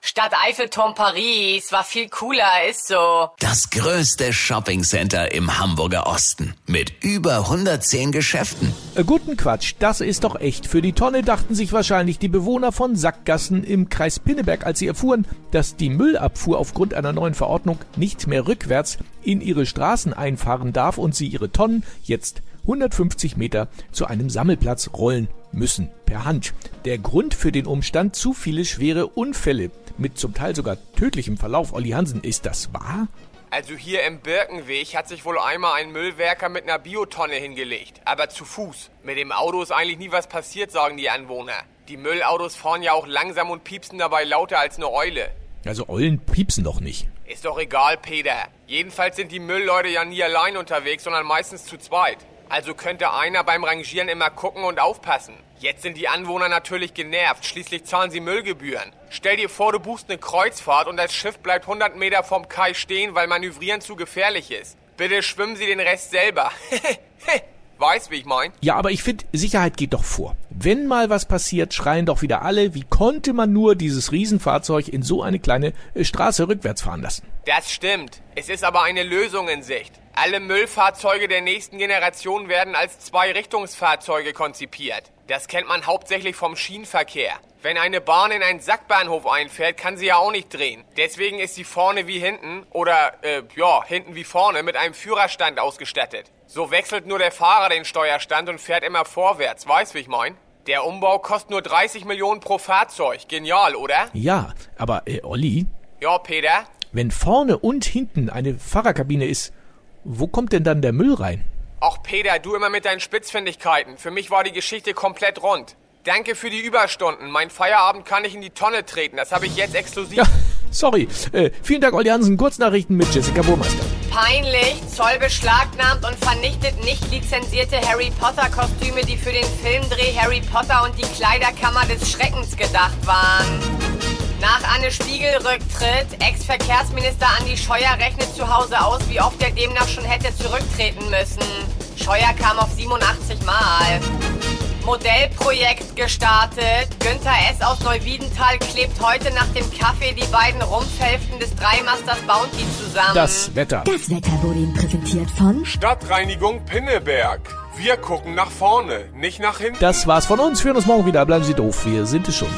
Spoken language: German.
Stadt Eiffelturm Paris war viel cooler, ist so. Das größte Shoppingcenter im Hamburger Osten mit über 110 Geschäften. Äh, guten Quatsch, das ist doch echt. Für die Tonne dachten sich wahrscheinlich die Bewohner von Sackgassen im Kreis Pinneberg, als sie erfuhren, dass die Müllabfuhr aufgrund einer neuen Verordnung nicht mehr rückwärts in ihre Straßen einfahren darf und sie ihre Tonnen jetzt 150 Meter zu einem Sammelplatz rollen müssen, per Hand. Der Grund für den Umstand zu viele schwere Unfälle mit zum Teil sogar tödlichem Verlauf. Olli Hansen, ist das wahr? Also hier im Birkenweg hat sich wohl einmal ein Müllwerker mit einer Biotonne hingelegt, aber zu Fuß. Mit dem Auto ist eigentlich nie was passiert, sagen die Anwohner. Die Müllautos fahren ja auch langsam und piepsen dabei lauter als eine Eule. Also Eulen piepsen doch nicht. Ist doch egal, Peter. Jedenfalls sind die Müllleute ja nie allein unterwegs, sondern meistens zu zweit. Also könnte einer beim Rangieren immer gucken und aufpassen. Jetzt sind die Anwohner natürlich genervt, schließlich zahlen sie Müllgebühren. Stell dir vor, du buchst eine Kreuzfahrt und das Schiff bleibt 100 Meter vom Kai stehen, weil Manövrieren zu gefährlich ist. Bitte schwimmen Sie den Rest selber. Weiß, wie ich mein? Ja, aber ich finde, Sicherheit geht doch vor. Wenn mal was passiert, schreien doch wieder alle, wie konnte man nur dieses Riesenfahrzeug in so eine kleine äh, Straße rückwärts fahren lassen? Das stimmt. Es ist aber eine Lösung in Sicht. Alle Müllfahrzeuge der nächsten Generation werden als Zwei-Richtungsfahrzeuge konzipiert. Das kennt man hauptsächlich vom Schienenverkehr. Wenn eine Bahn in einen Sackbahnhof einfährt, kann sie ja auch nicht drehen. Deswegen ist sie vorne wie hinten oder, äh, ja, hinten wie vorne mit einem Führerstand ausgestattet. So wechselt nur der Fahrer den Steuerstand und fährt immer vorwärts. Weißt, wie ich mein? Der Umbau kostet nur 30 Millionen pro Fahrzeug. Genial, oder? Ja, aber äh, Olli, Ja, Peter? wenn vorne und hinten eine Fahrerkabine ist, wo kommt denn dann der Müll rein? Ach, Peter, du immer mit deinen Spitzfindigkeiten. Für mich war die Geschichte komplett rund. Danke für die Überstunden. Mein Feierabend kann ich in die Tonne treten. Das habe ich jetzt exklusiv. Ja, sorry. Äh, vielen Dank, Olli Hansen. Kurznachrichten mit Jessica Burmeister. Peinlich, Zoll beschlagnahmt und vernichtet nicht lizenzierte Harry Potter Kostüme, die für den Filmdreh Harry Potter und die Kleiderkammer des Schreckens gedacht waren. Nach Anne Spiegel Rücktritt, Ex-Verkehrsminister Andi Scheuer rechnet zu Hause aus, wie oft er demnach schon hätte zurücktreten müssen. Scheuer kam auf 87 Mal. Modellprojekt gestartet. Günther S. aus Neuwiedental klebt heute nach dem Kaffee die beiden Rumpfhälften des Dreimasters Bounty zusammen. Das Wetter. Das Wetter wurde Ihnen präsentiert von Stadtreinigung Pinneberg. Wir gucken nach vorne, nicht nach hinten. Das war's von uns. Wir hören uns morgen wieder. Bleiben Sie doof. Wir sind es schon.